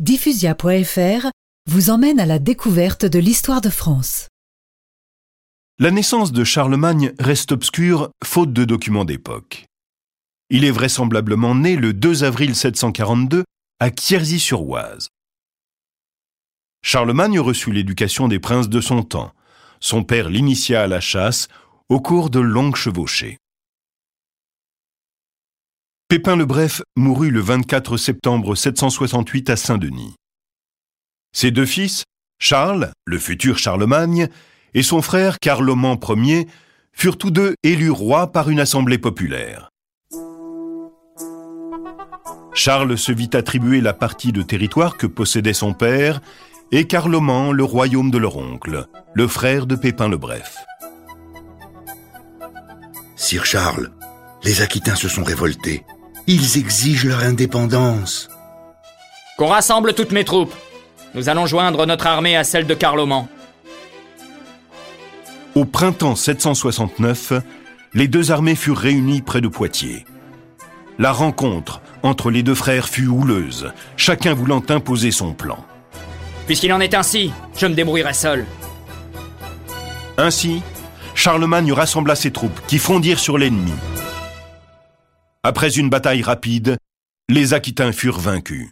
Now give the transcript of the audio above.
Diffusia.fr vous emmène à la découverte de l'histoire de France. La naissance de Charlemagne reste obscure faute de documents d'époque. Il est vraisemblablement né le 2 avril 742 à Quierzy-sur-Oise. Charlemagne reçut l'éducation des princes de son temps. Son père l'initia à la chasse au cours de longues chevauchées. Pépin le Bref mourut le 24 septembre 768 à Saint-Denis. Ses deux fils, Charles, le futur Charlemagne, et son frère Carloman Ier, furent tous deux élus rois par une assemblée populaire. Charles se vit attribuer la partie de territoire que possédait son père et Carloman le royaume de leur oncle, le frère de Pépin le Bref. Sire Charles, les Aquitains se sont révoltés. Ils exigent leur indépendance. Qu'on rassemble toutes mes troupes. Nous allons joindre notre armée à celle de Carloman. Au printemps 769, les deux armées furent réunies près de Poitiers. La rencontre entre les deux frères fut houleuse, chacun voulant imposer son plan. Puisqu'il en est ainsi, je me débrouillerai seul. Ainsi, Charlemagne rassembla ses troupes qui fondirent sur l'ennemi. Après une bataille rapide, les Aquitains furent vaincus.